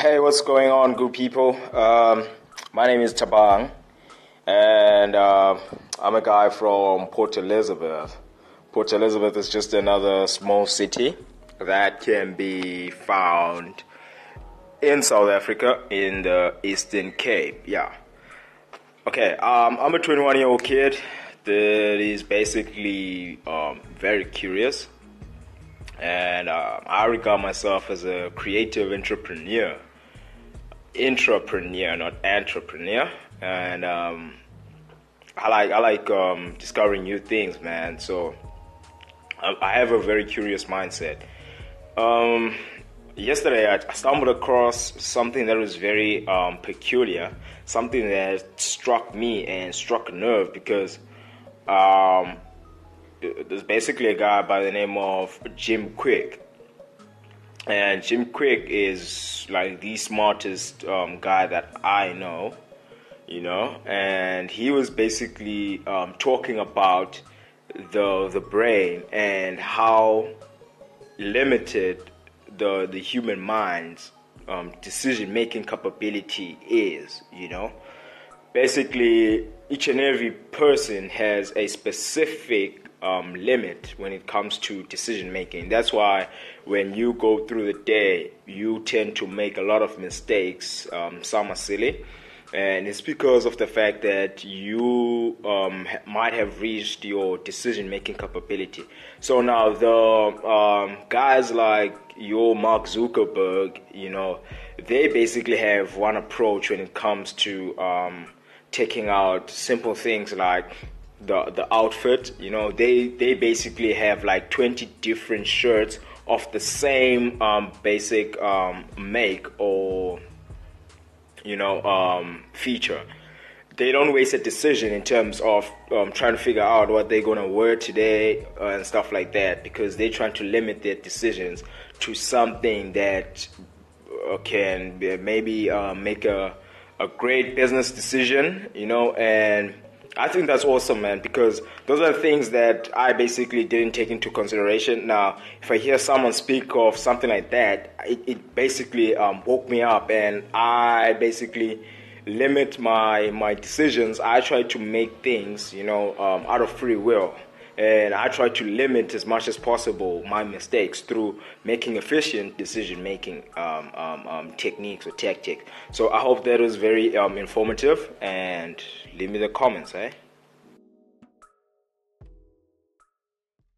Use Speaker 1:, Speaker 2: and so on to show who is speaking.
Speaker 1: Hey, what's going on, good people? Um, my name is Tabang, and uh, I'm a guy from Port Elizabeth. Port Elizabeth is just another small city that can be found in South Africa in the Eastern Cape. Yeah. Okay, um, I'm a 21 year old kid that is basically um, very curious, and uh, I regard myself as a creative entrepreneur. Entrepreneur, not entrepreneur, and um, I like I like um, discovering new things, man. So I, I have a very curious mindset. Um, yesterday I stumbled across something that was very um, peculiar, something that struck me and struck a nerve because um, there's basically a guy by the name of Jim Kwik. And Jim Kwik is like the smartest um, guy that I know, you know, and he was basically um, talking about the the brain and how limited the the human mind's um, decision making capability is. You know, basically each and every person has a specific um, limit when it comes to decision making. That's why when you go through the day, you tend to make a lot of mistakes. Um, some are silly, and it's because of the fact that you um, might have reached your decision making capability. So now the um, guys like your Mark Zuckerberg, you know, they basically have one approach when it comes to um, taking out simple things like the the outfit. You know, they they basically have like twenty different shirts of the same um, basic um, make or you know um, feature. They don't waste a decision in terms of um, trying to figure out what they're gonna wear today uh, and stuff like that because they're trying to limit their decisions to something that uh, can maybe uh, make a a great business decision, you know, and I think that's awesome, man, because those are things that I basically didn't take into consideration. Now, if I hear someone speak of something like that, it, it basically um, woke me up, and I basically limit my my decisions. I try to make things, you know, um, out of free will and I try to limit as much as possible my mistakes through making efficient decision making um, um, um, techniques or tactics. So I hope that was very um, informative and leave me the comments, eh?